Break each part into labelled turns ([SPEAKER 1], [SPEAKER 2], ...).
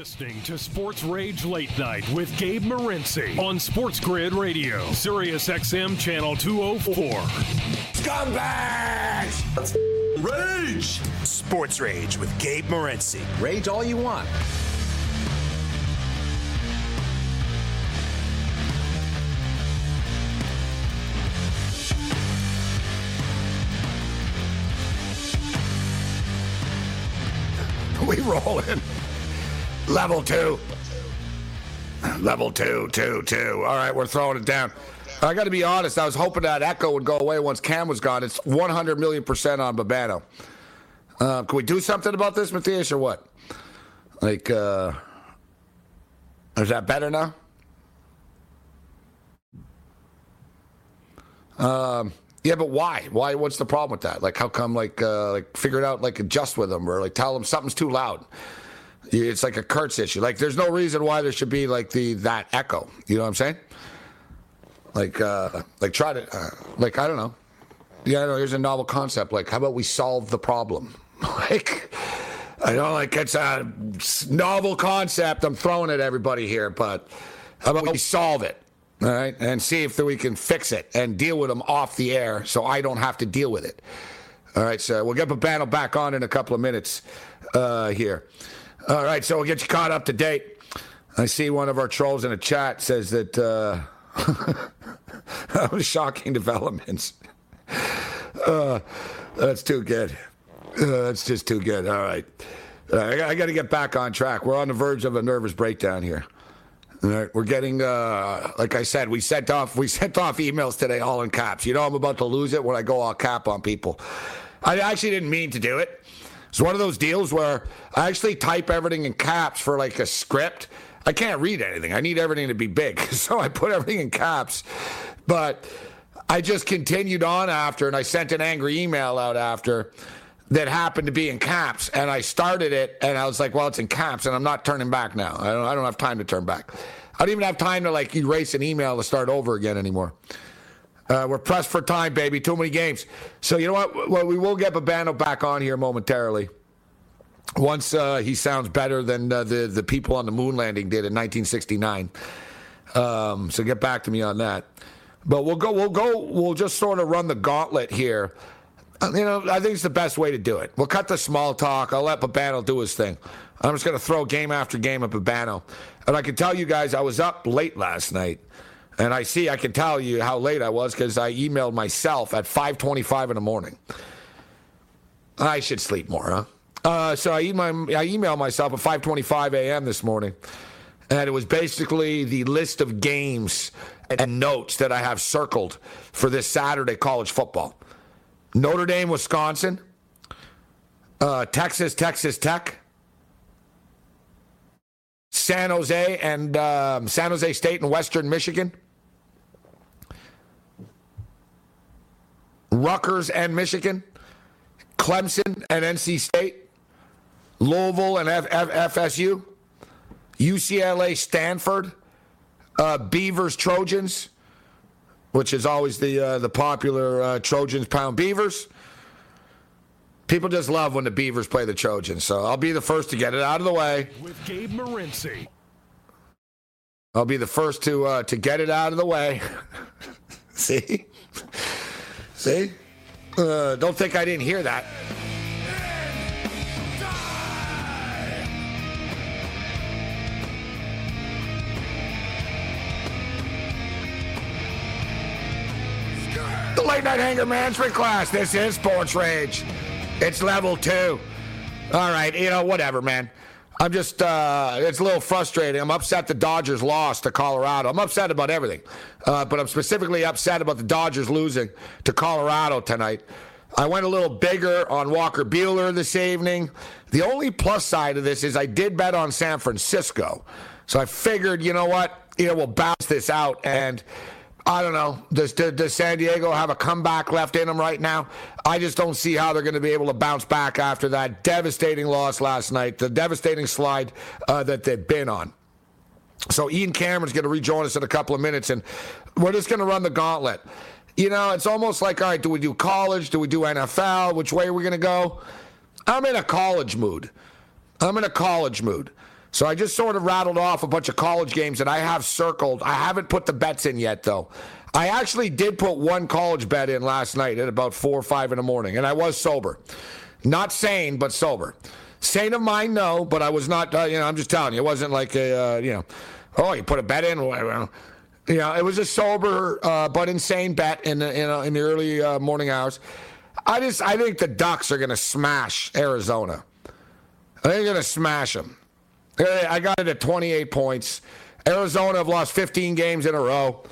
[SPEAKER 1] Listening to Sports Rage Late Night with Gabe Morency on Sports Grid Radio, Sirius XM Channel 204.
[SPEAKER 2] Scumbags! Rage! Sports Rage with Gabe Morency.
[SPEAKER 3] Rage all you want.
[SPEAKER 4] We rolling. Level two. Level two, two, two. All right, we're throwing it down. I got to be honest. I was hoping that echo would go away once Cam was gone. It's 100 million percent on Babano. Uh, can we do something about this, Matthias, or what? Like, uh, is that better now? Um, yeah, but why? Why? What's the problem with that? Like, how come? Like, uh, like figure it out. Like, adjust with them, or like tell them something's too loud. It's like a Kurtz issue. Like, there's no reason why there should be like the that echo. You know what I'm saying? Like, uh, like try to, uh, like I don't know. Yeah, I know. Here's a novel concept. Like, how about we solve the problem? like, I don't like it's a novel concept. I'm throwing it at everybody here, but how about we solve it? All right, and see if we can fix it and deal with them off the air, so I don't have to deal with it. All right, so we'll get Babano back on in a couple of minutes uh, here. All right, so we'll get you caught up to date. I see one of our trolls in the chat says that uh, that was shocking developments. Uh, that's too good. Uh, that's just too good. All right, I, I got to get back on track. We're on the verge of a nervous breakdown here. All right, we're getting, uh, like I said, we sent off we sent off emails today, all in caps. You know, I'm about to lose it when I go all cap on people. I actually didn't mean to do it. It's one of those deals where I actually type everything in caps for like a script. I can't read anything. I need everything to be big, so I put everything in caps. But I just continued on after, and I sent an angry email out after that happened to be in caps, and I started it, and I was like, "Well, it's in caps, and I'm not turning back now. I don't, I don't have time to turn back. I don't even have time to like erase an email to start over again anymore." Uh, we're pressed for time, baby. Too many games. So you know what? Well, we will get Babano back on here momentarily. Once uh, he sounds better than uh, the the people on the moon landing did in 1969. Um, so get back to me on that. But we'll go. We'll go. We'll just sort of run the gauntlet here. Uh, You know, I think it's the best way to do it. We'll cut the small talk. I'll let Babano do his thing. I'm just going to throw game after game at Babano. And I can tell you guys, I was up late last night. And I see, I can tell you how late I was because I emailed myself at 5:25 in the morning. I should sleep more, huh? Uh, so I, email, I emailed myself at 5:25 a.m. this morning, and it was basically the list of games and notes that I have circled for this Saturday college football. Notre Dame, Wisconsin, uh, Texas, Texas Tech, San Jose and um, San Jose State and Western Michigan. Rutgers and Michigan, Clemson and NC State, Louisville and F- F- FSU, UCLA, Stanford, uh, Beavers, Trojans, which is always the uh, the popular uh, Trojans pound Beavers. People just love when the Beavers play the Trojans, so I'll be the first to get it out of the way.
[SPEAKER 1] With Gabe Morency.
[SPEAKER 4] I'll be the first to uh, to get it out of the way. See, see. Uh, don't think I didn't hear that. The late night anger management class. This is Sports Rage. It's level two. All right, you know, whatever, man. I'm just, uh, it's a little frustrating. I'm upset the Dodgers lost to Colorado. I'm upset about everything, uh, but I'm specifically upset about the Dodgers losing to Colorado tonight. I went a little bigger on Walker Buehler this evening. The only plus side of this is I did bet on San Francisco. So I figured, you know what? You know, we'll bounce this out. And I don't know. Does, does San Diego have a comeback left in them right now? I just don't see how they're going to be able to bounce back after that devastating loss last night, the devastating slide uh, that they've been on. So Ian Cameron's going to rejoin us in a couple of minutes, and we're just going to run the gauntlet. You know, it's almost like, all right, do we do college? Do we do NFL? Which way are we going to go? I'm in a college mood. I'm in a college mood. So I just sort of rattled off a bunch of college games that I have circled. I haven't put the bets in yet, though. I actually did put one college bet in last night at about four or five in the morning, and I was sober. Not sane, but sober. Sane of mind, no, but I was not, uh, you know, I'm just telling you, it wasn't like a, uh, you know, oh, you put a bet in. You know, it was a sober uh, but insane bet in the, in, uh, in the early uh, morning hours. I just, I think the Ducks are going to smash Arizona. I think they're going to smash them. I got it at 28 points. Arizona have lost 15 games in a row.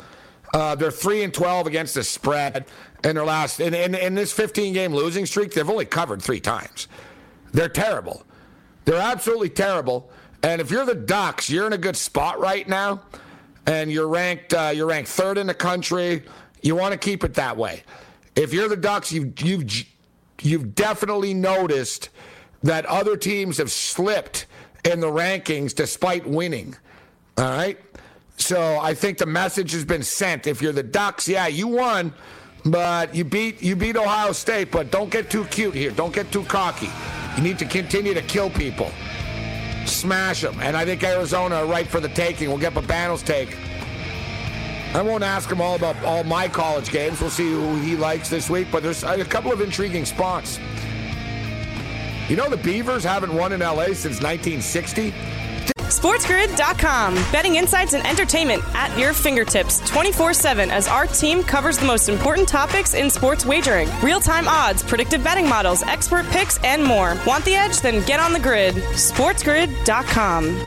[SPEAKER 4] Uh, they're three and 12 against the spread in their last. In, in, in this 15 game losing streak, they've only covered three times. They're terrible. They're absolutely terrible. And if you're the Ducks, you're in a good spot right now, and you're ranked uh, you're ranked third in the country. You want to keep it that way. If you're the Ducks, you've you've you've definitely noticed that other teams have slipped in the rankings despite winning. All right. So I think the message has been sent. If you're the Ducks, yeah, you won, but you beat you beat Ohio State. But don't get too cute here. Don't get too cocky. You need to continue to kill people, smash them. And I think Arizona are right for the taking. We'll get Babano's take. I won't ask him all about all my college games. We'll see who he likes this week. But there's a couple of intriguing spots. You know the Beavers haven't won in LA since 1960.
[SPEAKER 3] SportsGrid.com. Betting insights and entertainment at your fingertips 24 7 as our team covers the most important topics in sports wagering real time odds, predictive betting models, expert picks, and more. Want the edge? Then get on the grid. SportsGrid.com.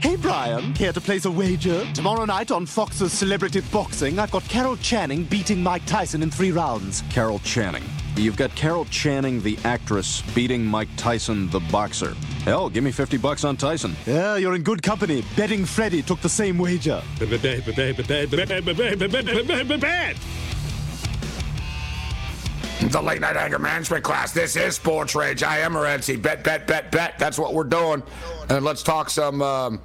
[SPEAKER 5] Hey Brian, care to place a wager? Tomorrow night on Fox's Celebrity Boxing, I've got Carol Channing beating Mike Tyson in three rounds.
[SPEAKER 6] Carol Channing. You've got Carol Channing, the actress, beating Mike Tyson, the boxer. Hell, give me 50 bucks on Tyson.
[SPEAKER 5] Yeah, you're in good company. Betting Freddy took the same wager.
[SPEAKER 4] The late night anger management class. This is Sports Rage. I am Morency. Bet, bet, bet, bet. That's what we're doing. And let's talk some. Um,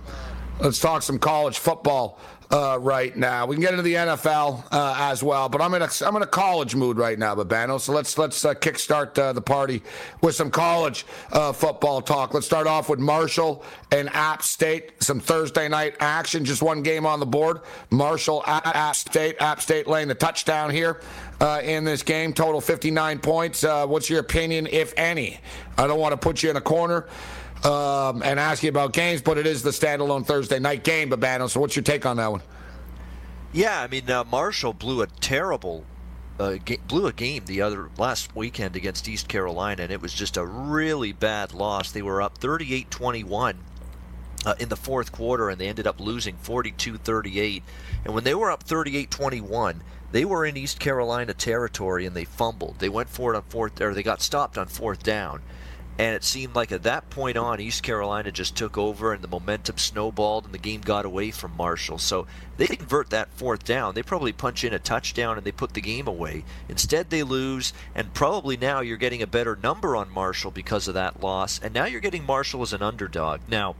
[SPEAKER 4] let's talk some college football uh, right now. We can get into the NFL uh, as well, but I'm in a I'm in a college mood right now, Babano. So let's let's uh, kickstart uh, the party with some college uh, football talk. Let's start off with Marshall and App State. Some Thursday night action. Just one game on the board. Marshall at App State. App State laying the touchdown here. Uh, in this game, total 59 points. Uh, what's your opinion, if any? I don't want to put you in a corner um, and ask you about games, but it is the standalone Thursday night game, Babano. So, what's your take on that one?
[SPEAKER 7] Yeah, I mean, uh, Marshall blew a terrible, uh, ga- blew a game the other last weekend against East Carolina, and it was just a really bad loss. They were up 38-21 uh, in the fourth quarter, and they ended up losing 42 38. And when they were up 38 21, they were in East Carolina territory and they fumbled. They went for it on fourth, or they got stopped on fourth down. And it seemed like at that point on, East Carolina just took over and the momentum snowballed and the game got away from Marshall. So they convert that fourth down. They probably punch in a touchdown and they put the game away. Instead, they lose, and probably now you're getting a better number on Marshall because of that loss. And now you're getting Marshall as an underdog. Now,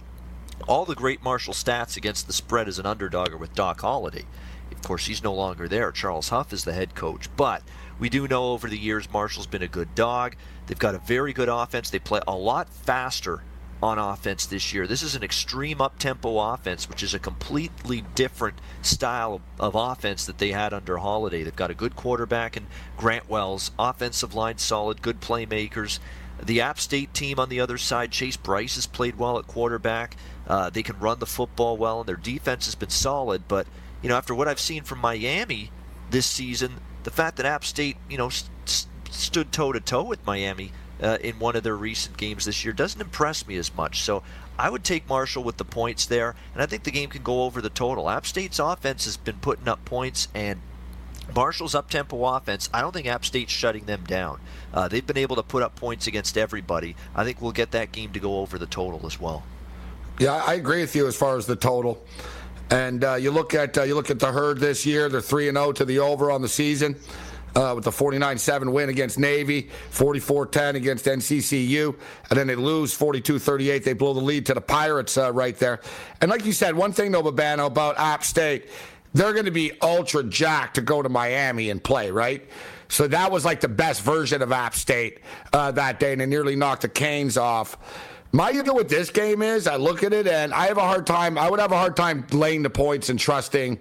[SPEAKER 7] all the great Marshall stats against the spread as an underdog are with Doc Holliday. Of course, he's no longer there. Charles Huff is the head coach. But we do know over the years Marshall's been a good dog. They've got a very good offense. They play a lot faster on offense this year. This is an extreme up tempo offense, which is a completely different style of offense that they had under Holliday. They've got a good quarterback in Grant Wells, offensive line solid, good playmakers. The App State team on the other side, Chase Brice has played well at quarterback. Uh, they can run the football well, and their defense has been solid. But you know, after what I've seen from Miami this season, the fact that App State, you know, st- stood toe to toe with Miami uh, in one of their recent games this year doesn't impress me as much. So I would take Marshall with the points there, and I think the game can go over the total. App State's offense has been putting up points, and Marshall's up tempo offense, I don't think App State's shutting them down. Uh, they've been able to put up points against everybody. I think we'll get that game to go over the total as well.
[SPEAKER 4] Yeah, I agree with you as far as the total. And uh, you look at uh, you look at the herd this year; they're three and zero to the over on the season. Uh, with the 49-7 win against Navy, 44-10 against NCCU, and then they lose 42-38. They blow the lead to the Pirates uh, right there. And like you said, one thing though, Babano, about App State, they're going to be ultra jacked to go to Miami and play, right? So that was like the best version of App State uh, that day, and they nearly knocked the Canes off. My deal with this game is I look at it and I have a hard time. I would have a hard time laying the points and trusting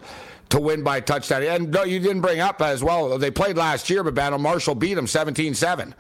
[SPEAKER 4] to win by a touchdown. And no, you didn't bring up as well. They played last year, but Battle Marshall beat them 17-7.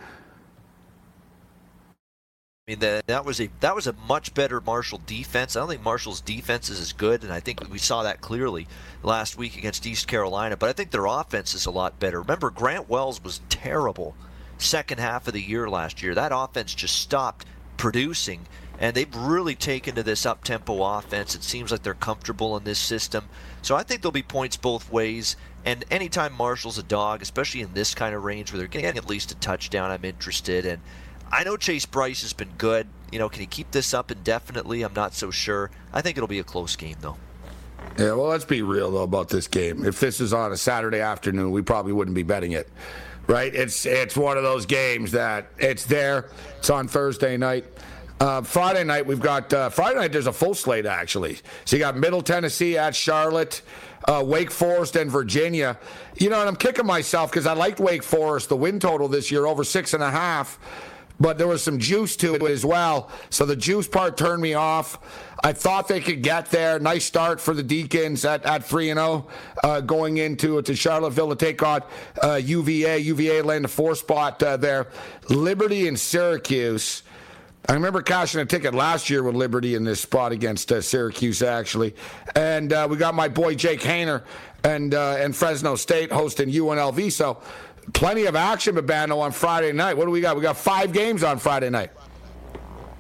[SPEAKER 7] I mean that that was a that was a much better Marshall defense. I don't think Marshall's defense is as good, and I think we saw that clearly last week against East Carolina. But I think their offense is a lot better. Remember, Grant Wells was terrible second half of the year last year. That offense just stopped producing, and they've really taken to this up tempo offense. It seems like they're comfortable in this system. So I think there'll be points both ways. And anytime Marshall's a dog, especially in this kind of range where they're getting at least a touchdown, I'm interested. And I know Chase Brice has been good. You know, can he keep this up indefinitely? I'm not so sure. I think it'll be a close game, though.
[SPEAKER 4] Yeah, well, let's be real though about this game. If this is on a Saturday afternoon, we probably wouldn't be betting it right? It's it's one of those games that it's there. It's on Thursday night. Uh, Friday night we've got uh, Friday night. There's a full slate actually. So you got Middle Tennessee at Charlotte, uh, Wake Forest and Virginia. You know, and I'm kicking myself because I liked Wake Forest. The win total this year over six and a half but there was some juice to it as well. So the juice part turned me off. I thought they could get there. Nice start for the Deacons at, at 3 and 0 uh, going into to Charlottesville to take on uh, UVA. UVA laying the four spot uh, there. Liberty and Syracuse. I remember cashing a ticket last year with Liberty in this spot against uh, Syracuse, actually. And uh, we got my boy Jake Haener and, uh, and Fresno State hosting UNLV. So plenty of action, Babano, on Friday night. What do we got? We got five games on Friday night.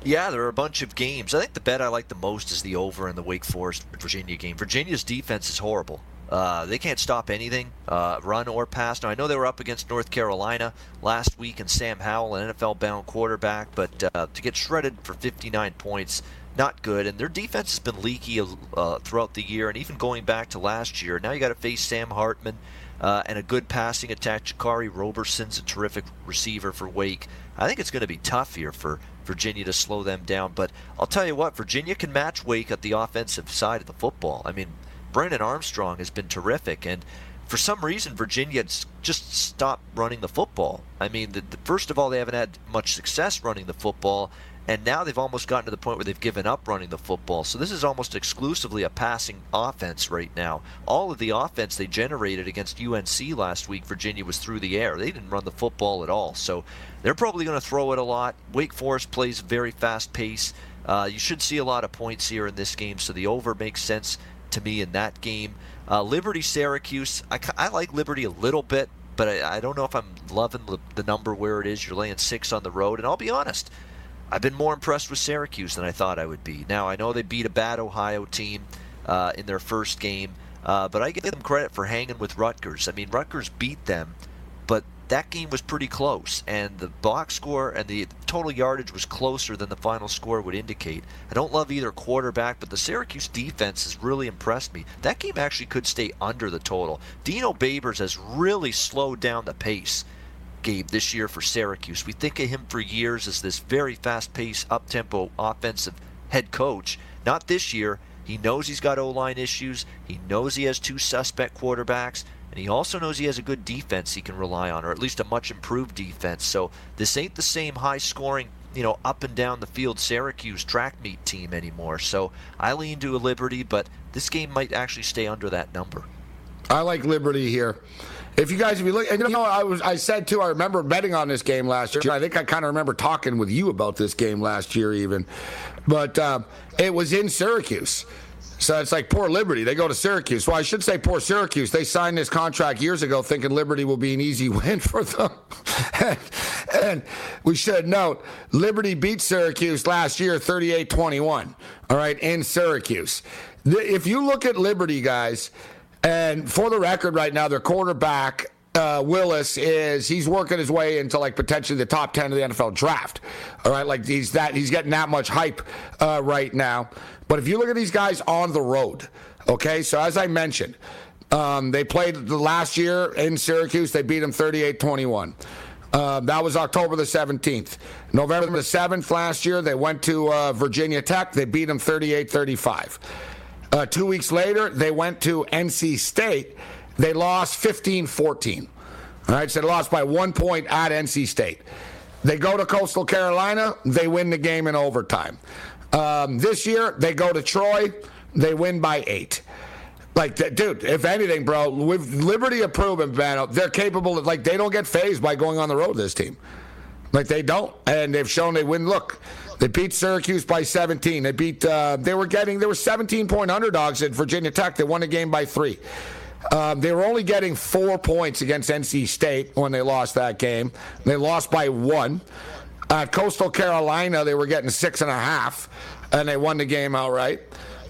[SPEAKER 7] Yeah, there are a bunch of games. I think the bet I like the most is the over in the Wake Forest Virginia game. Virginia's defense is horrible. Uh, they can't stop anything, uh, run or pass. Now, I know they were up against North Carolina last week, and Sam Howell, an NFL bound quarterback, but uh, to get shredded for 59 points, not good. And their defense has been leaky uh, throughout the year, and even going back to last year. Now you got to face Sam Hartman uh, and a good passing attack. Jaquarii Roberson's a terrific receiver for Wake. I think it's going to be tough here for Virginia to slow them down. But I'll tell you what, Virginia can match Wake at the offensive side of the football. I mean, Brennan Armstrong has been terrific, and for some reason, Virginia just stopped running the football. I mean, the, the, first of all, they haven't had much success running the football, and now they've almost gotten to the point where they've given up running the football. So this is almost exclusively a passing offense right now. All of the offense they generated against UNC last week, Virginia was through the air. They didn't run the football at all. So they're probably going to throw it a lot. Wake Forest plays very fast pace. Uh, you should see a lot of points here in this game, so the over makes sense to me in that game. Uh, Liberty Syracuse, I, I like Liberty a little bit, but I, I don't know if I'm loving the, the number where it is. You're laying six on the road, and I'll be honest. I've been more impressed with Syracuse than I thought I would be. Now I know they beat a bad Ohio team uh, in their first game, uh, but I give them credit for hanging with Rutgers. I mean, Rutgers beat them, but that game was pretty close, and the box score and the total yardage was closer than the final score would indicate. I don't love either quarterback, but the Syracuse defense has really impressed me. That game actually could stay under the total. Dino Babers has really slowed down the pace. Gabe this year for Syracuse. We think of him for years as this very fast-paced, up-tempo offensive head coach. Not this year. He knows he's got O-line issues. He knows he has two suspect quarterbacks. And he also knows he has a good defense he can rely on, or at least a much improved defense. So this ain't the same high scoring, you know, up and down the field Syracuse track meet team anymore. So I lean to a Liberty, but this game might actually stay under that number.
[SPEAKER 4] I like Liberty here. If you guys, if you look, and you know, I was, I said too, I remember betting on this game last year. I think I kind of remember talking with you about this game last year, even. But um, it was in Syracuse. So it's like poor Liberty. They go to Syracuse. Well, I should say poor Syracuse. They signed this contract years ago thinking Liberty will be an easy win for them. and, and, we should note Liberty beat Syracuse last year 38 21. All right, in Syracuse. If you look at Liberty, guys, and for the record, right now, their quarterback uh, Willis is he's working his way into like potentially the top ten of the NFL draft. All right, like he's that he's getting that much hype uh, right now. But if you look at these guys on the road, okay, so as I mentioned, um, they played the last year in Syracuse. They beat them 38 21. Uh, that was October the 17th. November the 7th last year, they went to uh, Virginia Tech. They beat them 38 35. Uh, two weeks later, they went to NC State. They lost 15 14. All right, so they lost by one point at NC State. They go to Coastal Carolina. They win the game in overtime. Um, this year, they go to Troy. They win by eight. Like, dude, if anything, bro, with Liberty of proven, man, they're capable of, like, they don't get phased by going on the road, this team. Like, they don't. And they've shown they win. Look, they beat Syracuse by 17. They beat, uh, they were getting, they were 17 point underdogs at Virginia Tech. They won the game by three. Um, they were only getting four points against NC State when they lost that game. They lost by one. At Coastal Carolina, they were getting six and a half, and they won the game outright.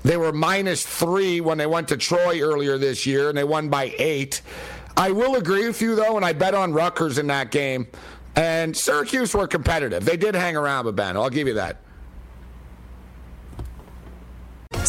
[SPEAKER 4] They were minus three when they went to Troy earlier this year, and they won by eight. I will agree with you, though, and I bet on Rutgers in that game. And Syracuse were competitive. They did hang around with Ben. I'll give you that.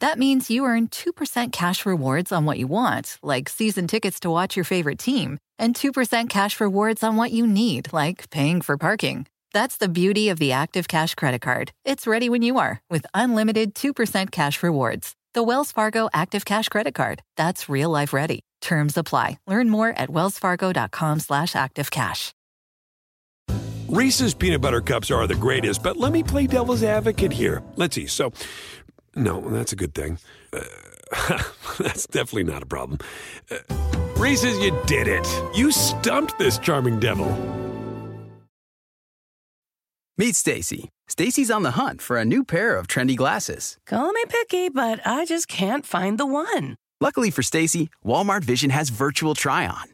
[SPEAKER 8] That means you earn 2% cash rewards on what you want, like season tickets to watch your favorite team, and 2% cash rewards on what you need, like paying for parking. That's the beauty of the Active Cash Credit Card. It's ready when you are with unlimited 2% cash rewards. The Wells Fargo Active Cash Credit Card. That's real life ready. Terms apply. Learn more at wellsfargo.com slash activecash.
[SPEAKER 9] Reese's peanut butter cups are the greatest, but let me play devil's advocate here. Let's see. So, no, that's a good thing. Uh, that's definitely not a problem. Uh, Reese's, you did it. You stumped this charming devil.
[SPEAKER 10] Meet Stacy. Stacy's on the hunt for a new pair of trendy glasses.
[SPEAKER 11] Call me picky, but I just can't find the one.
[SPEAKER 10] Luckily for Stacy, Walmart Vision has virtual try on.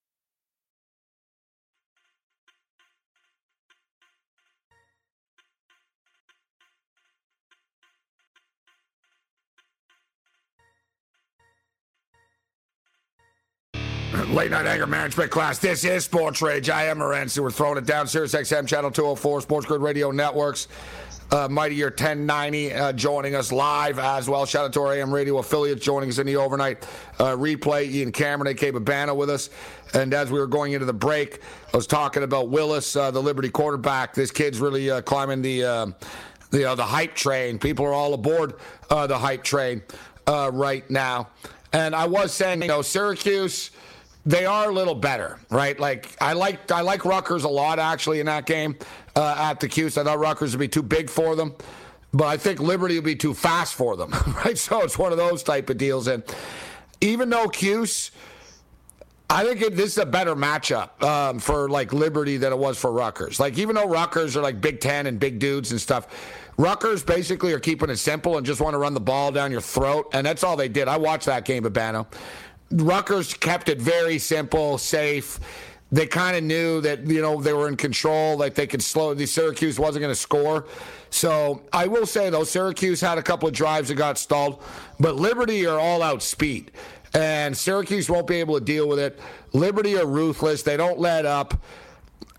[SPEAKER 4] Late night anger management class. This is Sports Rage. I am Morency. We're throwing it down. Sirius XM Channel 204, Sports Grid Radio Networks. uh, Mightier 1090 uh, joining us live as well. Shout out to our AM radio affiliates joining us in the overnight uh, replay. Ian Cameron, A.K. Babana with us. And as we were going into the break, I was talking about Willis, uh, the Liberty quarterback. This kid's really uh, climbing the, uh, the, uh, the hype train. People are all aboard the hype train right now. And I was saying, you know, Syracuse they are a little better, right? Like I like I like Rutgers a lot actually in that game uh, at the Cuse. I thought Rutgers would be too big for them, but I think Liberty would be too fast for them, right? So it's one of those type of deals. And even though Cuse, I think it, this is a better matchup um, for like Liberty than it was for Rutgers. Like even though Rutgers are like Big Ten and big dudes and stuff. Rutgers basically are keeping it simple and just want to run the ball down your throat, and that's all they did. I watched that game, Babano. Rutgers kept it very simple, safe. They kind of knew that you know they were in control, like they could slow. The Syracuse wasn't going to score, so I will say though, Syracuse had a couple of drives that got stalled, but Liberty are all out speed, and Syracuse won't be able to deal with it. Liberty are ruthless; they don't let up.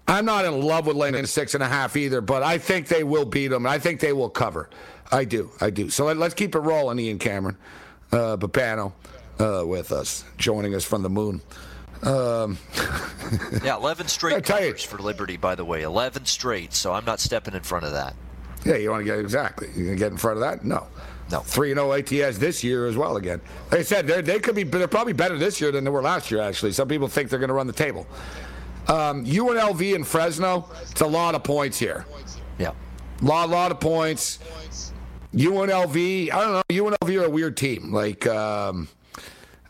[SPEAKER 4] I'm not in love with in six and a half either, but I think they will beat them. I think they will cover. I do, I do. So let, us keep it rolling, Ian Cameron, uh, Babano uh, with us, joining us from the moon. Um,
[SPEAKER 7] yeah, 11 straight covers for Liberty, by the way. 11 straight, so I'm not stepping in front of that.
[SPEAKER 4] Yeah, you want to get exactly. You going to get in front of that? No.
[SPEAKER 7] No.
[SPEAKER 4] 3 0 ATS this year as well again. Like I said, they could be, they're probably better this year than they were last year, actually. Some people think they're going to run the table. Um, UNLV and Fresno, it's a lot of points here.
[SPEAKER 7] Yeah.
[SPEAKER 4] Lot, lot of points. UNLV, I don't know. UNLV are a weird team. Like, um,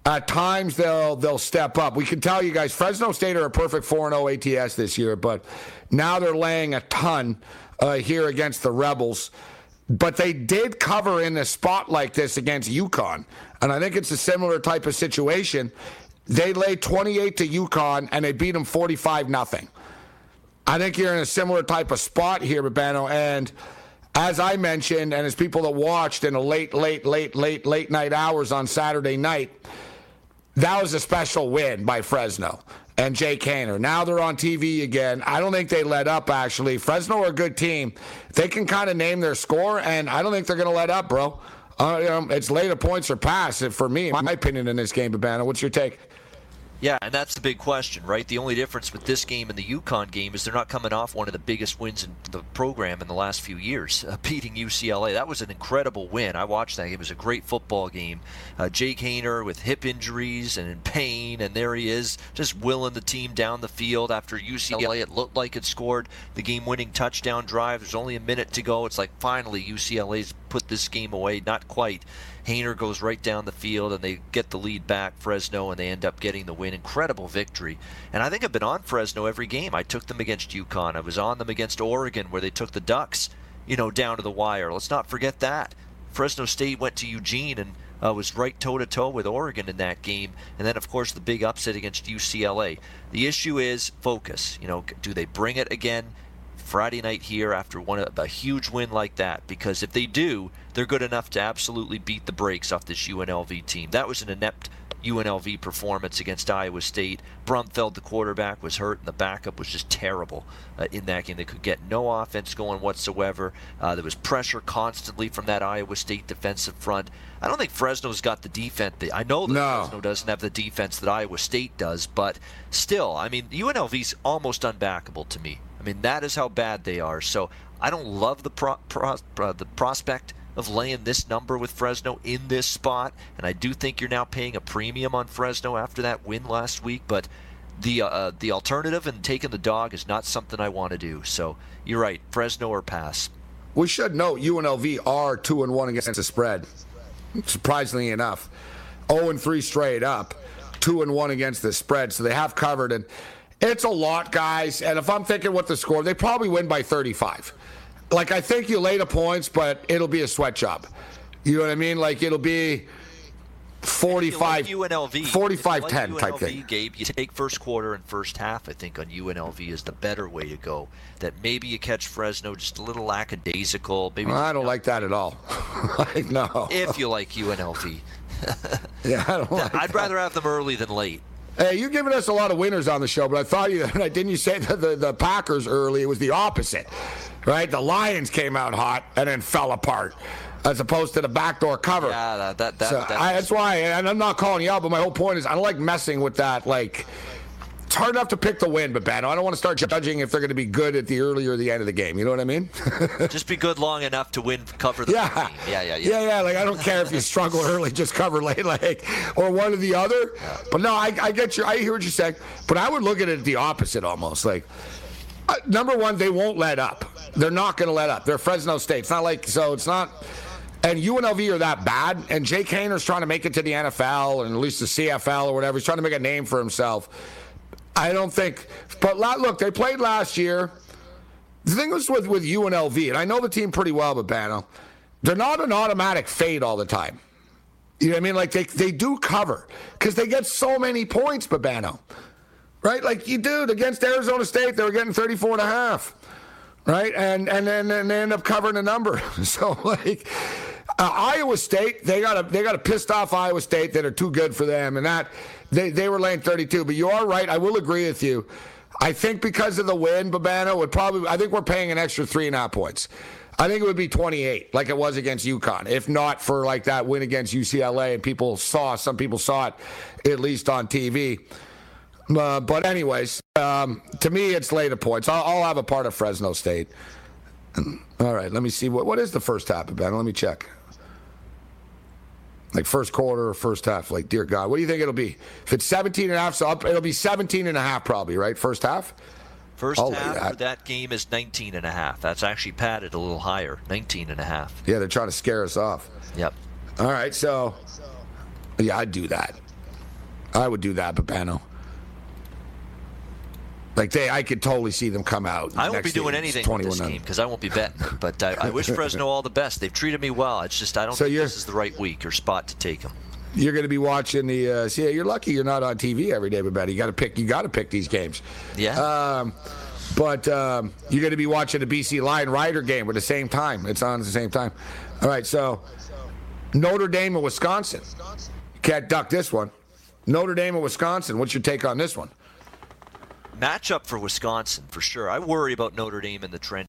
[SPEAKER 4] at times they'll they'll step up. We can tell you guys, Fresno State are a perfect 4 0 ATS this year, but now they're laying a ton uh, here against the Rebels. But they did cover in a spot like this against UConn, and I think it's a similar type of situation. They laid 28 to UConn and they beat them 45 nothing. I think you're in a similar type of spot here, Babano, and as I mentioned, and as people that watched in the late, late, late, late, late night hours on Saturday night that was a special win by Fresno and Jake Haener. Now they're on TV again. I don't think they let up, actually. Fresno are a good team. They can kind of name their score, and I don't think they're going to let up, bro. Uh, know, it's later points or pass for me, my opinion in this game, Babana. What's your take?
[SPEAKER 7] Yeah, and that's the big question, right? The only difference with this game and the UConn game is they're not coming off one of the biggest wins in the program in the last few years, uh, beating UCLA. That was an incredible win. I watched that game. It was a great football game. Uh, Jake Haener with hip injuries and in pain, and there he is, just willing the team down the field after UCLA. It looked like it scored the game-winning touchdown drive. There's only a minute to go. It's like finally UCLA's put this game away. Not quite. Haener goes right down the field and they get the lead back, Fresno, and they end up getting the win. Incredible victory. And I think I've been on Fresno every game. I took them against UConn. I was on them against Oregon where they took the Ducks, you know, down to the wire. Let's not forget that. Fresno State went to Eugene and uh, was right toe to toe with Oregon in that game. And then, of course, the big upset against UCLA. The issue is focus. You know, do they bring it again? Friday night here after one a huge win like that because if they do, they're good enough to absolutely beat the brakes off this UNLV team. That was an inept UNLV performance against Iowa State. Brumfield, the quarterback, was hurt, and the backup was just terrible uh, in that game. They could get no offense going whatsoever. Uh, there was pressure constantly from that Iowa State defensive front. I don't think Fresno's got the defense. That, I know that no. Fresno doesn't have the defense that Iowa State does, but still, I mean, UNLV's almost unbackable to me. I mean, that is how bad they are. So I don't love the pro, pro, uh, the prospect of laying this number with Fresno in this spot, and I do think you're now paying a premium on Fresno after that win last week. But the uh, the alternative and taking the dog is not something I want to do. So you're right, Fresno or pass.
[SPEAKER 4] We should note UNLV are two and one against the spread. Surprisingly enough, zero oh and three straight up, two and one against the spread. So they have covered and. It's a lot, guys. And if I'm thinking what the score, they probably win by 35. Like, I think you lay the points, but it'll be a sweat job. You know what I mean? Like, it'll be 45
[SPEAKER 7] UNLV
[SPEAKER 4] 45
[SPEAKER 7] like
[SPEAKER 4] 10
[SPEAKER 7] UNLV,
[SPEAKER 4] type thing.
[SPEAKER 7] Gabe, you take first quarter and first half, I think, on UNLV is the better way to go. That maybe you catch Fresno just a little lackadaisical. Maybe
[SPEAKER 4] well, I don't like that at all. like, no.
[SPEAKER 7] If you like UNLV.
[SPEAKER 4] yeah, I don't like
[SPEAKER 7] I'd
[SPEAKER 4] that.
[SPEAKER 7] rather have them early than late.
[SPEAKER 4] Hey, you're giving us a lot of winners on the show, but I thought you didn't you say that the, the Packers early? It was the opposite, right? The Lions came out hot and then fell apart, as opposed to the backdoor cover.
[SPEAKER 7] Yeah, that, that, that,
[SPEAKER 4] So
[SPEAKER 7] that
[SPEAKER 4] I, that's why, and I'm not calling you out, but my whole point is I don't like messing with that. Like, it's hard enough to pick the win, but Ben, I don't want to start judging if they're going to be good at the early or the end of the game. You know what I mean?
[SPEAKER 7] just be good long enough to win, cover the
[SPEAKER 4] Yeah.
[SPEAKER 7] team. Yeah, yeah, yeah.
[SPEAKER 4] Yeah, yeah. Like I don't care if you struggle early, just cover late, like or one or the other. But no, I, I get you. I hear what you're saying. But I would look at it the opposite, almost. Like uh, number one, they won't let up. They're not going to let up. They're Fresno State. It's not like so. It's not. And UNLV are that bad. And Jake Haener's trying to make it to the NFL and at least the CFL or whatever. He's trying to make a name for himself. I don't think. But look, they played last year. The thing was with, with UNLV, and I know the team pretty well, but Bano, they're not an automatic fade all the time. You know what I mean? Like they, they do cover because they get so many points, Babano. Right? Like you dude, against Arizona State, they were getting 34 and a half. Right? And and then and they end up covering a number. So like uh, Iowa State, they got a they got a pissed off Iowa State that are too good for them, and that they, they were laying 32. But you are right. I will agree with you. I think because of the win, Babano would probably. I think we're paying an extra three and a half points. I think it would be 28, like it was against UConn, if not for like that win against UCLA, and people saw some people saw it at least on TV. Uh, but anyways, um, to me, it's later points. I'll, I'll have a part of Fresno State. All right, let me see what what is the first half, Ben? Let me check. Like first quarter or first half. Like, dear God, what do you think it'll be? If it's 17 and a half, so up, it'll be 17 and a half probably, right? First half?
[SPEAKER 7] First
[SPEAKER 4] I'll
[SPEAKER 7] half
[SPEAKER 4] that.
[SPEAKER 7] for that game is 19 and a half. That's actually padded a little higher, 19 and a half.
[SPEAKER 4] Yeah, they're trying to scare us off.
[SPEAKER 7] Yep.
[SPEAKER 4] All right, so yeah, I'd do that. I would do that, Babano. Like they, I could totally see them come out.
[SPEAKER 7] I won't be doing anything with this game because I won't be betting. But I, I wish Fresno all the best. They've treated me well. It's just I don't
[SPEAKER 4] So
[SPEAKER 7] think this is the right week or spot to take them.
[SPEAKER 4] You're going to be watching the. Uh, see, you're lucky you're not on TV every day, Babano. You got to pick. You got to pick these games.
[SPEAKER 7] Yeah.
[SPEAKER 4] Um, but um, you're going to be watching the BC Lion Rider game at the same time. It's on at the same time. All right, so Notre Dame and Wisconsin. Can't duck this one. Notre Dame and Wisconsin. What's your take on this one?
[SPEAKER 7] Matchup for Wisconsin for sure. I worry about Notre Dame in the trend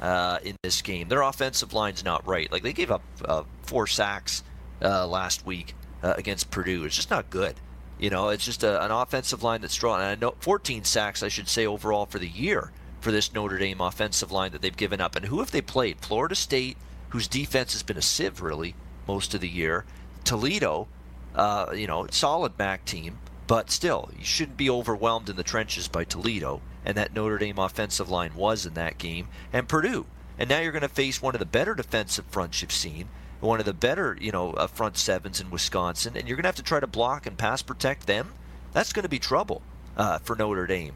[SPEAKER 7] uh, in this game. Their offensive line's not right. Like they gave up uh, four sacks uh, last week uh, against Purdue. It's just not good. You know, it's just a, an offensive line that's strong. And I know 14 sacks, I should say, overall for the year for this Notre Dame offensive line that they've given up. And who have they played? Florida State, whose defense has been a sieve really most of the year. Toledo, uh, you know, solid back team, but still, you shouldn't be overwhelmed in the trenches by Toledo. And that Notre Dame offensive line was in that game. And Purdue. And now you're going to face one of the better defensive fronts you've seen, one of the better, you know, uh, front sevens in Wisconsin, and you're going to have to try to block and pass protect them. That's going to be trouble uh, for Notre Dame.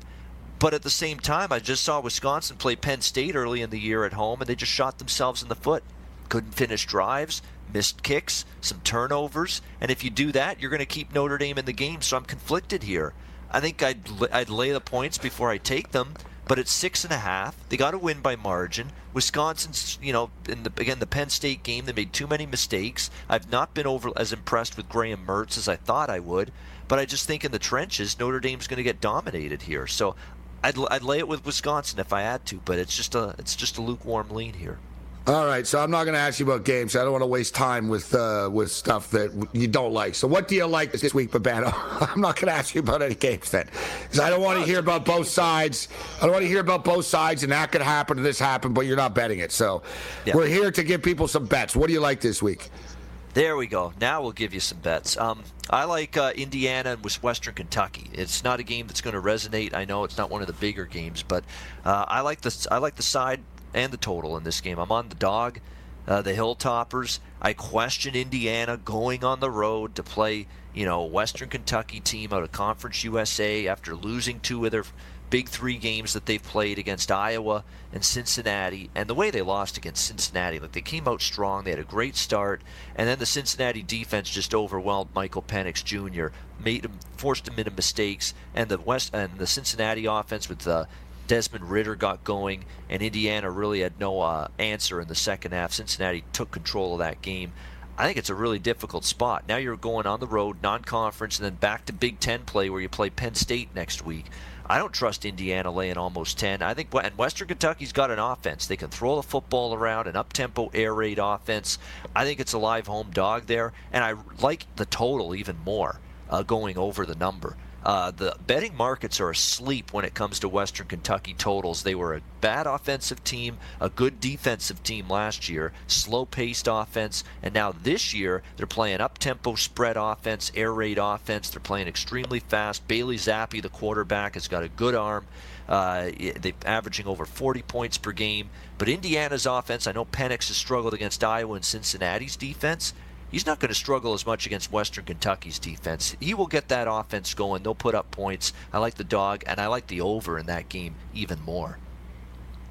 [SPEAKER 7] But at the same time, I just saw Wisconsin play Penn State early in the year at home, and they just shot themselves in the foot. Couldn't finish drives, missed kicks, some turnovers, and if you do that, you're going to keep Notre Dame in the game. So I'm conflicted here. I think I'd I'd lay the points before I take them, but it's six and a half. They got to win by margin. Wisconsin's, you know, in the again the Penn State game, they made too many mistakes. I've not been over as impressed with Graham Mertz as I thought I would, but I just think in the trenches Notre Dame's going to get dominated here. So I'd, I'd lay it with Wisconsin if I had to, but it's just a it's just a lukewarm lean here.
[SPEAKER 4] All right, so I'm not going to ask you about games. I don't want to waste time with uh, with stuff that you don't like. So what do you like this week, Babano? I'm not going to ask you about any games then, because I don't want to hear about both sides. I don't want to hear about both sides, and that could happen and this happened, but you're not betting it. So
[SPEAKER 7] Yeah.
[SPEAKER 4] we're here to give people some bets. What do you like this week?
[SPEAKER 7] There we go. Now we'll give you some bets. Um, I like uh, Indiana and West- Western Kentucky. It's not a game that's going to resonate. I know it's not one of the bigger games, but uh, I like the I like the side and the total in this game. I'm on the dog, uh, the Hilltoppers. I question Indiana going on the road to play, you know, Western Kentucky team out of Conference USA after losing two of their big three games that they've played against Iowa and Cincinnati, and the way they lost against Cincinnati, like they came out strong, they had a great start, and then the Cincinnati defense just overwhelmed Michael Penix Jr., made him, forced him into mistakes, and the West and the Cincinnati offense with uh, Desmond Ridder got going, and Indiana really had no uh, answer in the second half. Cincinnati took control of that game. I think it's a really difficult spot. Now you're going on the road, non-conference, and then back to Big Ten play where you play Penn State next week. I don't trust Indiana laying almost 10. I think and Western Kentucky's got an offense. They can throw the football around, an up-tempo air raid offense. I think it's a live home dog there, and I like the total even more, uh, going over the number. Uh, the betting markets are asleep when it comes to Western Kentucky totals. They were a bad offensive team, a good defensive team last year, slow paced offense, and now this year they're playing up tempo spread offense, air raid offense. They're playing extremely fast. Bailey Zappe, the quarterback, has got a good arm. Uh, they're averaging over 40 points per game. But Indiana's offense, I know Penix has struggled against Iowa and Cincinnati's defense he's not going to struggle as much against Western Kentucky's defense. He will get that offense going. They'll put up points. I like the dog, and I like the over in that game even more.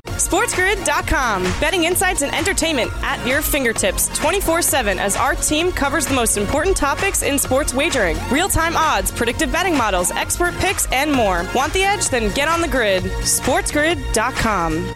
[SPEAKER 3] SportsGrid.com. Betting insights and entertainment at your fingertips 24 7 as our team covers the most important topics in sports wagering real time odds, predictive betting models, expert picks, and more. Want the edge? Then get on the grid. SportsGrid.com.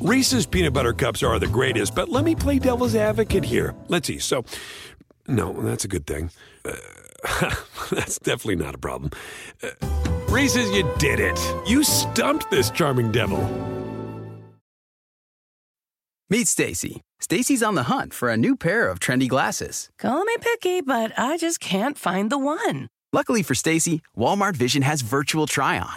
[SPEAKER 9] Reese's peanut butter cups are the greatest, but let me play devil's advocate here. Let's see. So, no, that's a good thing. Uh, that's definitely not a problem. Uh, Reese's, you did it. You stumped this charming devil.
[SPEAKER 10] Meet Stacy. Stacy's on the hunt for a new pair of trendy glasses.
[SPEAKER 11] Call me picky, but I just can't find the one.
[SPEAKER 10] Luckily for Stacy, Walmart Vision has virtual try on.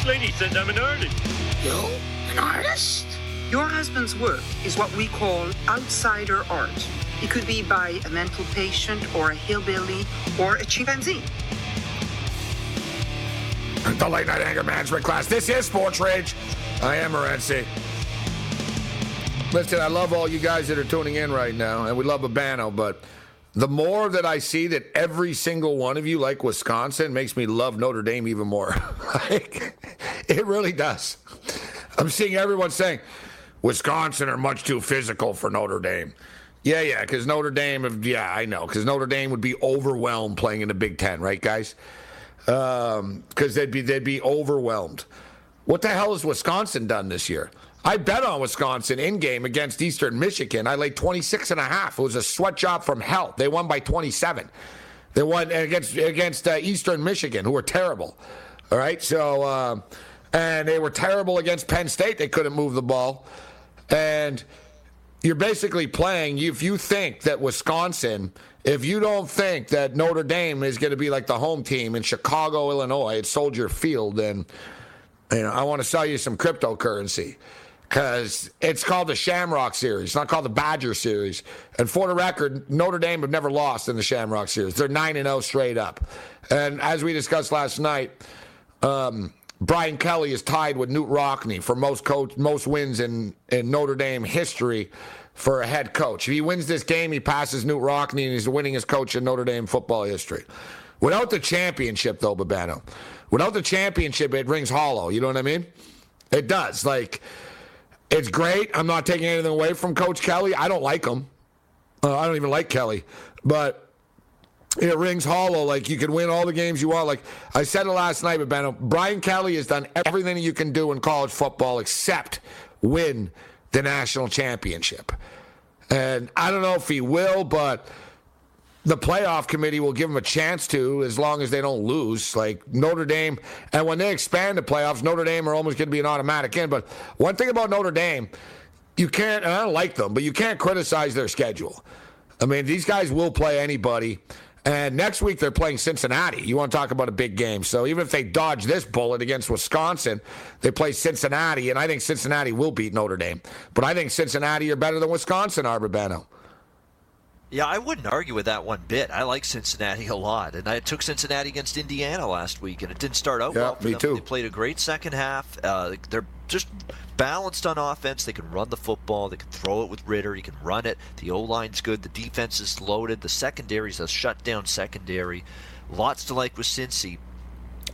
[SPEAKER 12] This lady said I'm an artist.
[SPEAKER 13] You? An artist? Your husband's work is what we call outsider art. It could be by a mental patient or a hillbilly or a chimpanzee.
[SPEAKER 4] The late night anger management class. This is Sports Rage. I am Morency. Listen, I love all you guys that are tuning in right now, and we love Urbano, but the more that I see that every single one of you like Wisconsin makes me love Notre Dame even more. like, it really does. I'm seeing everyone saying Wisconsin are much too physical for Notre Dame. Yeah, yeah, because Notre Dame, yeah, I know, because Notre Dame would be overwhelmed playing in the Big Ten, right, guys? Because um, they'd be they'd be overwhelmed. What the hell has Wisconsin done this year? I bet on Wisconsin in game against Eastern Michigan. I laid 26 and a half. It was a sweat job from hell. They won by 27. They won against against uh, Eastern Michigan, who were terrible. All right, so uh, and they were terrible against Penn State. They couldn't move the ball, and you're basically playing. If you think that Wisconsin, if you don't think that Notre Dame is going to be like the home team in Chicago, Illinois, at Soldier Field, then you know I want to sell you some cryptocurrency because it's called the Shamrock Series. It's not called the Badger Series. And for the record, Notre Dame have never lost in the Shamrock Series. They're 9 and 0 straight up. And as we discussed last night, um, Brian Kelly is tied with Knute Rockne for most coach, most wins in, in Notre Dame history for a head coach. If he wins this game, he passes Knute Rockne and he's the winningest coach in Notre Dame football history. Without the championship, though, Babano, without the championship, it rings hollow. You know what I mean? It does. Like, it's great. I'm not taking anything away from Coach Kelly. I don't like him. Uh, I don't even like Kelly. But it rings hollow. Like you can win all the games you want. Like I said it last night with Benno. Brian Kelly has done everything you can do in college football except win the national championship. And I don't know if he will, but the playoff committee will give them a chance to as long as they don't lose. Like Notre Dame, and when they expand the playoffs, Notre Dame are almost going to be an automatic in. But one thing about Notre Dame, you can't, I don't like them, but you can't criticize their schedule. I mean, these guys will play anybody. And next week they're playing Cincinnati. You want to talk about a big game. So even if they dodge this bullet against Wisconsin, they play Cincinnati, and I think Cincinnati will beat Notre Dame. But I think Cincinnati are better than Wisconsin are, Babano.
[SPEAKER 7] Yeah, I wouldn't argue with that one bit. I like Cincinnati a lot, and I took Cincinnati against Indiana last week, and it didn't start out
[SPEAKER 4] yeah,
[SPEAKER 7] well for
[SPEAKER 4] me
[SPEAKER 7] them.
[SPEAKER 4] Too.
[SPEAKER 7] They played a great second half. Uh, they're just balanced on offense. They can run the football. They can throw it with Ridder. He can run it. The O line's good. The defense is loaded. The secondary's a shutdown secondary. Lots to like with Cincy.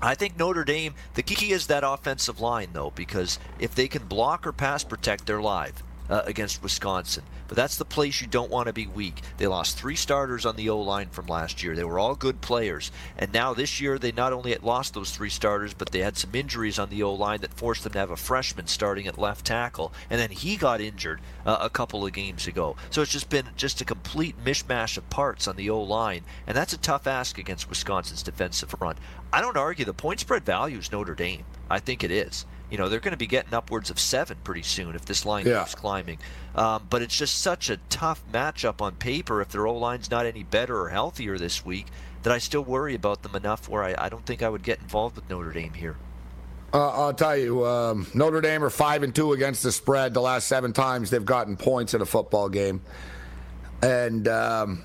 [SPEAKER 7] I think Notre Dame, the key is that offensive line, though, because if they can block or pass protect, they're live uh, against Wisconsin. But that's the place you don't want to be weak. They lost three starters on the O line from last year. They were all good players. And now this year, they not only had lost those three starters, but they had some injuries on the O line that forced them to have a freshman starting at left tackle. And then he got injured uh, a couple of games ago. So it's just been just a complete mishmash of parts on the O line. And that's a tough ask against Wisconsin's defensive front. I don't argue the point spread value is Notre Dame. I think it is. You know, they're going to be getting upwards of seven pretty soon if this line
[SPEAKER 4] Yeah.
[SPEAKER 7] keeps climbing. Um, but it's just such a tough matchup on paper if their O line's not any better or healthier this week that I still worry about them enough where I, I don't think I would get involved with Notre Dame here.
[SPEAKER 4] Uh, I'll tell you, um, Notre Dame are five and two against the spread. The last seven times they've gotten points in a football game, and um,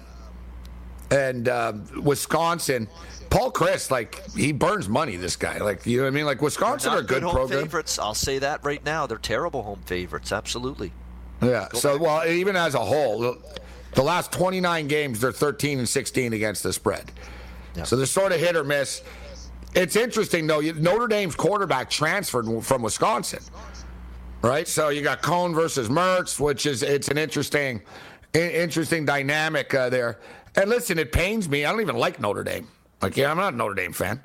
[SPEAKER 4] and uh, Wisconsin. Paul Chryst, like he burns money. This guy, like you know what I mean. Like Wisconsin
[SPEAKER 7] They're
[SPEAKER 4] a
[SPEAKER 7] not
[SPEAKER 4] good
[SPEAKER 7] home
[SPEAKER 4] program.
[SPEAKER 7] favorites. I'll say that right now. They're terrible home favorites. Absolutely.
[SPEAKER 4] Yeah. So well, even as a whole, the last 29 games they're 13 and 16 against the spread. So they're sort of hit or miss. It's interesting though. Notre Dame's quarterback transferred from Wisconsin, right? So you got Coan versus Mertz, which is it's an interesting, interesting dynamic uh, there. And listen, it pains me. I don't even like Notre Dame. Like, yeah, I'm not a Notre Dame fan,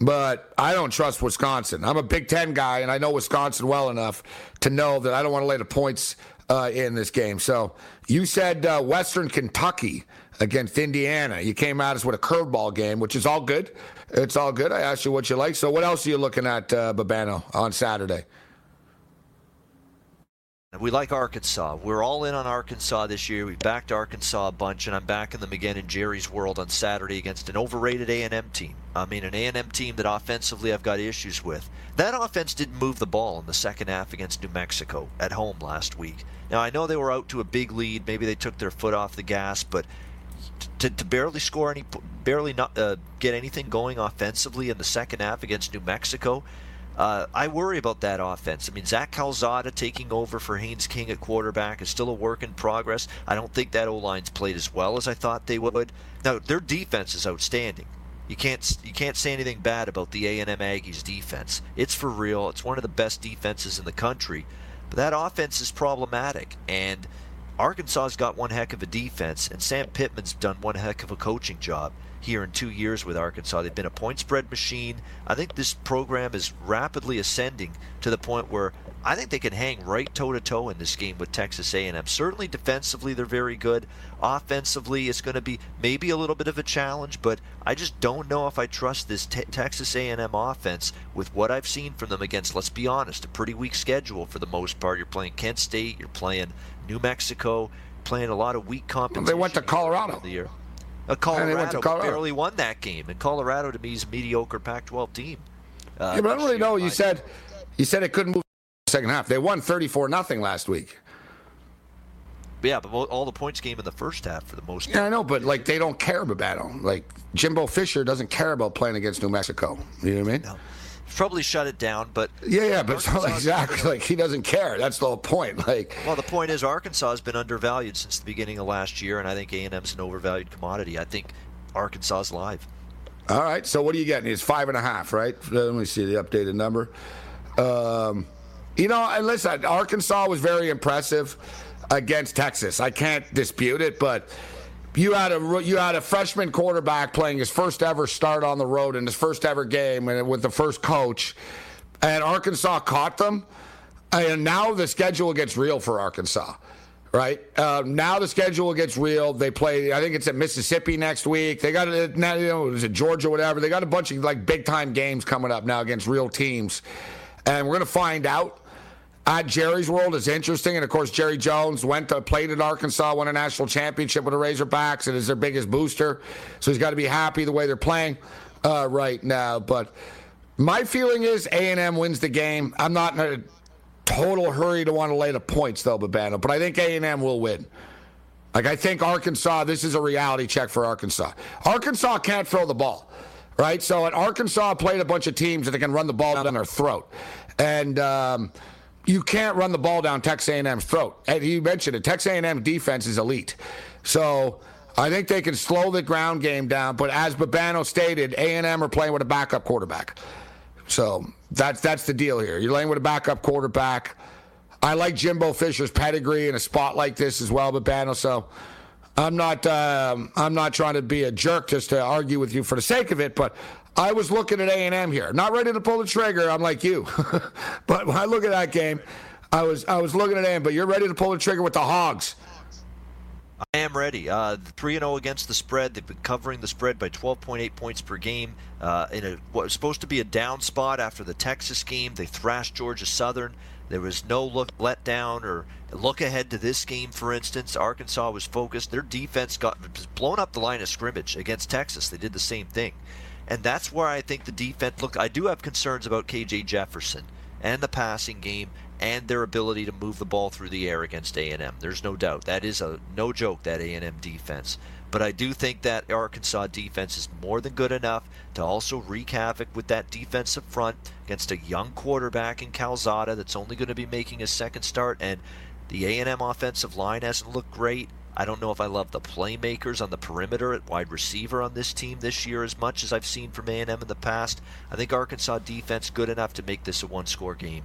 [SPEAKER 4] but I don't trust Wisconsin. I'm a Big Ten guy, and I know Wisconsin well enough to know that I don't want to lay the points uh, in this game. So you said uh, Western Kentucky against Indiana. You came at us with a curveball game, which is all good. It's all good. I asked you what you like. So what else are you looking at, uh, Babano, on Saturday?
[SPEAKER 7] We like Arkansas. We're all in on Arkansas this year. We backed Arkansas a bunch, and I'm backing them again in Jerry's world on Saturday against an overrated A&M team. I mean, an A&M team that offensively I've got issues with. That offense didn't move the ball in the second half against New Mexico at home last week. Now I know they were out to a big lead. Maybe they took their foot off the gas, but to, to barely score any, barely not uh, get anything going offensively in the second half against New Mexico. Uh, I worry about that offense. I mean, Zach Calzada taking over for Haynes King at quarterback is still a work in progress. I don't think that O line's played as well as I thought they would. Now, their defense is outstanding. You can't you can't say anything bad about the A&M Aggies defense. It's for real. It's one of the best defenses in the country. But that offense is problematic, and Arkansas's got one heck of a defense, and Sam Pittman's done one heck of a coaching job here in two years with Arkansas. They've been a point spread machine. I think this program is rapidly ascending to the point where I think they can hang right toe to toe in this game with Texas A&M. Certainly defensively they're very good. Offensively it's going to be maybe a little bit of a challenge, but I just don't know if I trust this te- Texas A&M offense with what I've seen from them against let's be honest, a pretty weak schedule for the most part. You're playing Kent State, you're playing New Mexico, playing a lot of weak competition.
[SPEAKER 4] They went to Colorado.
[SPEAKER 7] The year. Uh, Colorado,
[SPEAKER 4] they went to Colorado.
[SPEAKER 7] barely won that game, and Colorado to me is a mediocre Pac-12 team. Uh,
[SPEAKER 4] yeah, but I don't really know. You said you said it couldn't move the second half. They won 34 nothing last week.
[SPEAKER 7] yeah, but all the points came in the first half for the most part.
[SPEAKER 4] Yeah, I know, but like they don't care about them. Like Jimbo Fisher doesn't care about playing against New Mexico. You know what I mean?
[SPEAKER 7] Probably shut it down, but
[SPEAKER 4] Yeah, yeah, but so, exactly. Like he doesn't care. That's the whole point. Like
[SPEAKER 7] Well, the point is Arkansas has been undervalued since the beginning of last year, and I think A&M's an overvalued commodity. I think Arkansas is live.
[SPEAKER 4] All right. So what are you getting? It's five and a half, right? Let me see the updated number. Um, you know, and listen, Arkansas was very impressive against Texas. I can't dispute it, but you had a you had a freshman quarterback playing his first ever start on the road in his first ever game, and with the first coach, and Arkansas caught them. And now the schedule gets real for Arkansas. right? Uh, now the schedule gets real. They play. I think it's at Mississippi next week. They got it. Now you know, is it Georgia, whatever? They got a bunch of like big time games coming up now against real teams, and we're gonna find out. At Jerry's World is interesting, and of course Jerry Jones went to played at Arkansas, won a national championship with the Razorbacks, and is their biggest booster. So he's got to be happy the way they're playing uh, right now. But my feeling is A and M wins the game. I'm not in a total hurry to want to lay the points though, Babano, but I think A and M will win. Like I think Arkansas, this is a reality check for Arkansas. Arkansas can't throw the ball, right? So at Arkansas played a bunch of teams that can run the ball down their throat, and. Um, you can't run the ball down Texas A&M's throat. And you mentioned it. Texas A&M defense is elite. So I think they can slow the ground game down. But as Babano stated, A&M are playing with a backup quarterback. So that's that's the deal here. You're playing with a backup quarterback. I like Jimbo Fisher's pedigree in a spot like this as well, Babano. So I'm not um, I'm not trying to be a jerk just to argue with you for the sake of it, but I was looking at A&M here, not ready to pull the trigger. I'm like you, but when I look at that game, I was I was looking at A&M. But you're ready to pull the trigger with the Hogs.
[SPEAKER 7] I am ready. Uh, 3 0 against the spread. They've been covering the spread by 12.8 points per game. Uh, in a, what was supposed to be a down spot after the Texas game, they thrashed Georgia Southern. There was no look let down or look ahead to this game, for instance. Arkansas was focused. Their defense got blown up the line of scrimmage against Texas. They did the same thing. And that's where I think the defense look. I do have concerns about KJ Jefferson and the passing game and their ability to move the ball through the air against A&M. There's no doubt. That is a no joke that A&M defense. But I do think that Arkansas defense is more than good enough to also wreak havoc with that defensive front against a young quarterback in Calzada that's only going to be making his second start and the A&M offensive line hasn't looked great. I don't know if I love the playmakers on the perimeter at wide receiver on this team this year as much as I've seen from A&M in the past. I think Arkansas defense good enough to make this a one-score game.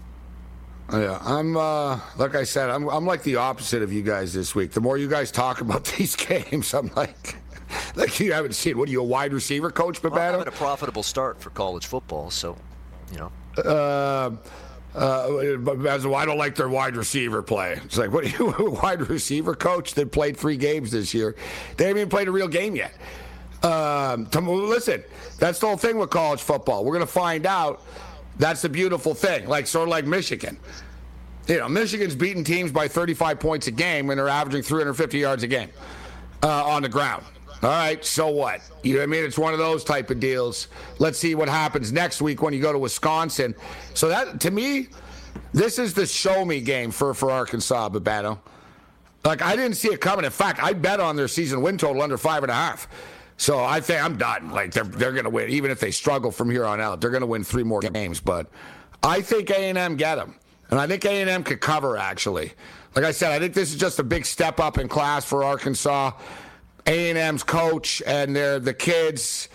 [SPEAKER 4] Yeah, I'm uh, like I said, I'm I'm like the opposite of you guys this week. The more you guys talk about these games, I'm like, like you haven't seen. What are you, a wide receiver coach, Babano?
[SPEAKER 7] Well, I'm having a profitable start for college football, so you know.
[SPEAKER 4] Uh, uh, as I don't like their wide receiver play. It's like, what are you, a wide receiver coach that played three games this year? They haven't even played a real game yet. Um, to, listen, that's the whole thing with college football. We're going to find out. That's the beautiful thing. Like sort of like Michigan. You know, Michigan's beating teams by 35 points a game, and they're averaging 350 yards a game uh, on the ground. All right, so what? You know what I mean? It's one of those type of deals. Let's see what happens next week when you go to Wisconsin. So that to me, this is the show me game for for Arkansas, Babano. Like I didn't see it coming. In fact, I bet on their season win total under five and a half. So I think I'm done. Like they're they're gonna win, even if they struggle from here on out. They're gonna win three more games. But I think A and M get them, and I think A and M could cover. Actually, like I said, I think this is just a big step up in class for Arkansas. A&M's coach and they're the kids.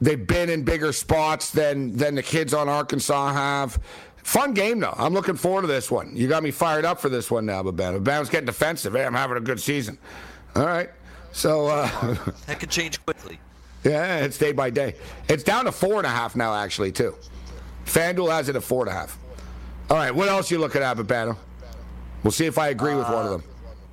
[SPEAKER 4] They've been in bigger spots than than the kids on Arkansas have. Fun game though. I'm looking forward to this one. You got me fired up for this one now, Babano. Babano's getting defensive. Hey, I'm having a good season. All right. So uh,
[SPEAKER 7] that can change quickly.
[SPEAKER 4] Yeah, it's day by day. It's down to four and a half now, actually, too. FanDuel has it at four and a half. All right, what else you looking at, Babano? We'll see if I agree with one of them.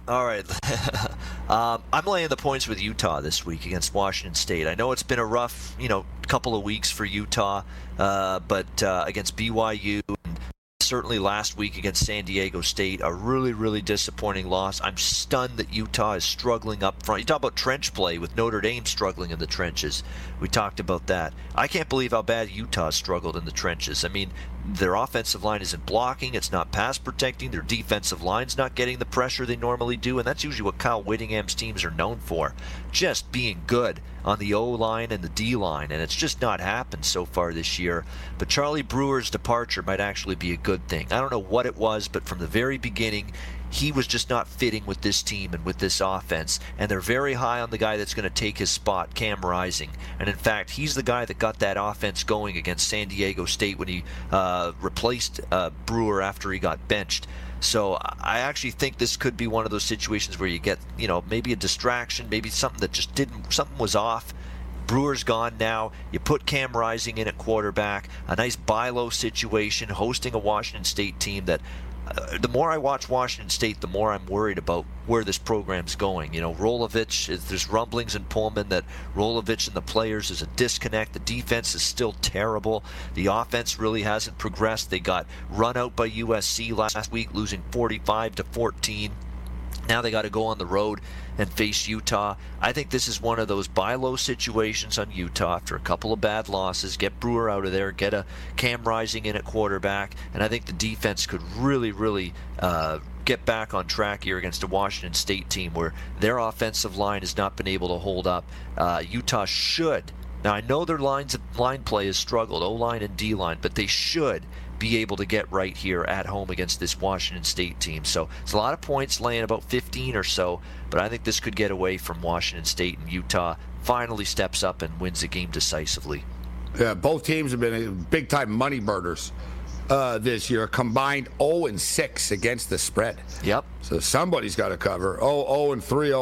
[SPEAKER 7] All right. um, I'm laying the points with Utah this week against Washington State. I know it's been a rough, you know, couple of weeks for Utah, uh, but uh, against BYU and certainly last week against San Diego State, a really, really disappointing loss. I'm stunned that Utah is struggling up front. You talk about trench play with Notre Dame struggling in the trenches. We talked about that. I can't believe how bad Utah struggled in the trenches. I mean, their offensive line isn't blocking, it's not pass protecting, their defensive line's not getting the pressure they normally do, and that's usually what Kyle Whittingham's teams are known for. Just being good on the O line and the D line, and it's just not happened so far this year. But Charlie Brewer's departure might actually be a good thing. I don't know what it was, but from the very beginning, he was just not fitting with this team and with this offense. And they're very high on the guy that's going to take his spot, Cam Rising. And in fact, he's the guy that got that offense going against San Diego State when he uh, replaced uh, Brewer after he got benched. So I actually think this could be one of those situations where you get, you know, maybe a distraction, maybe something that just didn't, something was off. Brewer's gone now. You put Cam Rising in at quarterback. A nice buy low situation, hosting a Washington State team that the more I watch Washington State, the more I'm worried about where this program's going. You know, Rolovich, there's rumblings in Pullman that Rolovich and the players is a disconnect. The defense is still terrible. The offense really hasn't progressed. They got run out by USC last week, losing 45 to 14. Now they got to go on the road and face Utah. I think this is one of those buy low situations on Utah after a couple of bad losses. Get Brewer out of there, get a Cam Rising in at quarterback, and I think the defense could really, really uh, get back on track here against a Washington State team where their offensive line has not been able to hold up. Uh, Utah should. Now I know their lines line play has struggled, O line and D line, but they should be able to get right here at home against this Washington State team. So it's a lot of points, laying about 15 or so, but I think this could get away from Washington State and Utah finally steps up and wins the game decisively.
[SPEAKER 4] Yeah, both teams have been big time money murders uh, this year, combined 0 and 6 against the spread.
[SPEAKER 7] Yep.
[SPEAKER 4] So somebody's got to cover. 0 0 and 3 0.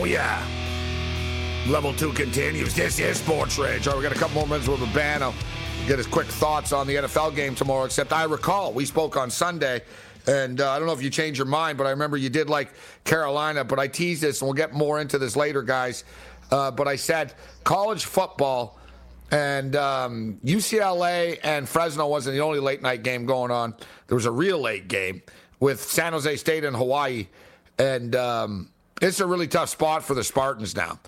[SPEAKER 4] Oh, yeah. Level two continues. This is Sports Rage. All right, we got a couple more minutes with Babano. Get his quick thoughts on the NFL game tomorrow. Except I recall we spoke on Sunday, and uh, I don't know if you changed your mind, but I remember you did like Carolina. But I teased this, and we'll get more into this later, guys. Uh, but I said college football and um, UCLA and Fresno wasn't the only late night game going on. There was a real late game with San Jose State and Hawaii, and um, it's a really tough spot for the Spartans now.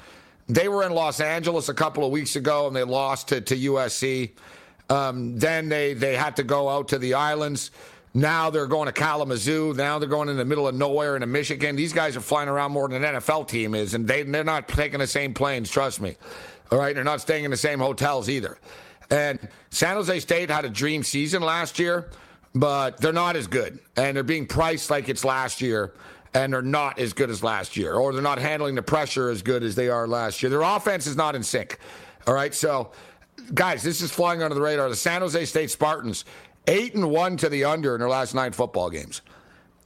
[SPEAKER 4] They were in Los Angeles a couple of weeks ago and they lost to, to USC. Um, then they, they had to go out to the islands. Now they're going to Kalamazoo. Now they're going in the middle of nowhere into Michigan. These guys are flying around more than an NFL team is, and they, they're not taking the same planes, trust me. All right, they're not staying in the same hotels either. And San Jose State had a dream season last year, but they're not as good. And they're being priced like it's last year and they're not as good as last year, or they're not handling the pressure as good as they are last year. Their offense is not in sync. All right, so guys, this is flying under the radar. The San Jose State Spartans, eight and one to the under in their last nine football games.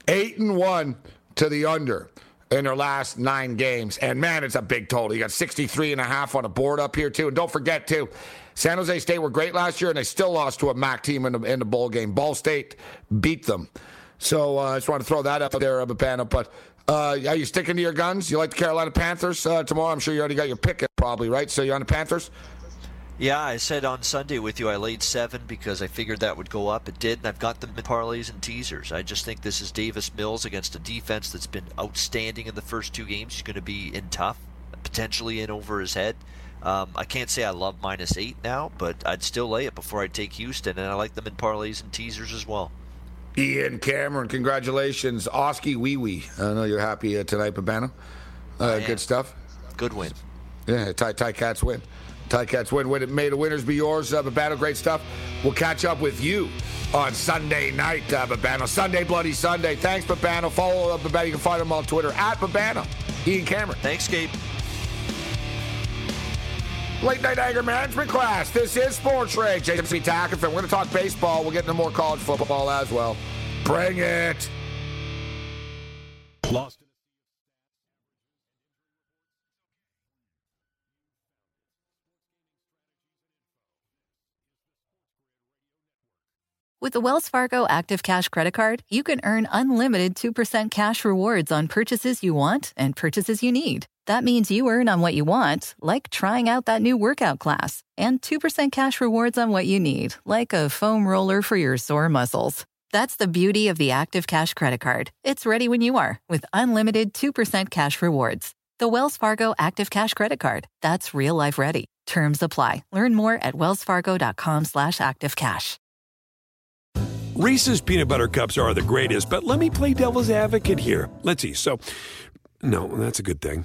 [SPEAKER 4] Eight and one to the under in their last nine games. And man, it's a big total. You got 63 and a half on a board up here, too. And don't forget, too, San Jose State were great last year, and they still lost to a MAC team in the, in the bowl game. Ball State beat them. So uh, I just want to throw that up there, uh, Babano. But uh, are you sticking to your guns? You like the Carolina Panthers uh, tomorrow? I'm sure you already got your pick, probably, right? So you're on the Panthers?
[SPEAKER 7] Yeah, I said on Sunday with you I laid seven because I figured that would go up. It did, and I've got them in parlays and teasers. I just think this is Davis Mills against a defense that's been outstanding in the first two games. He's going to be in tough, potentially in over his head. Um, I can't say I love minus eight now, but I'd still lay it before I take Houston, and I like them in parlays and teasers as well.
[SPEAKER 4] Ian Cameron, congratulations. Oskee Wee Wee. I know you're happy uh, tonight, Babano. Uh, good stuff.
[SPEAKER 7] Good win.
[SPEAKER 4] Yeah, Tie, tie Cats win. Ti-Cats win. win. May the winners be yours, uh, Babano. Great stuff. We'll catch up with you on Sunday night, uh, Babano. Sunday, Bloody Sunday. Thanks, Babano. Follow uh, Babano. You can find him on Twitter at Babano. Ian Cameron.
[SPEAKER 7] Thanks, Gabe.
[SPEAKER 4] Late night anger management class. This is Sports Rage. Jason C. Tackett. We're going to talk baseball. We'll get into more college football as well. Bring it.
[SPEAKER 1] Lost.
[SPEAKER 8] With the Wells Fargo Active Cash Credit Card, you can earn unlimited 2% cash rewards on purchases you want and purchases you need. That means you earn on what you want, like trying out that new workout class, and 2% cash rewards on what you need, like a foam roller for your sore muscles. That's the beauty of the Active Cash Credit Card. It's ready when you are with unlimited 2% cash rewards. The Wells Fargo Active Cash Credit Card. That's real life ready. Terms apply. Learn more at wellsfargo.com slash activecash.
[SPEAKER 9] Reese's peanut butter cups are the greatest, but let me play devil's advocate here. Let's see. So, no, that's a good thing.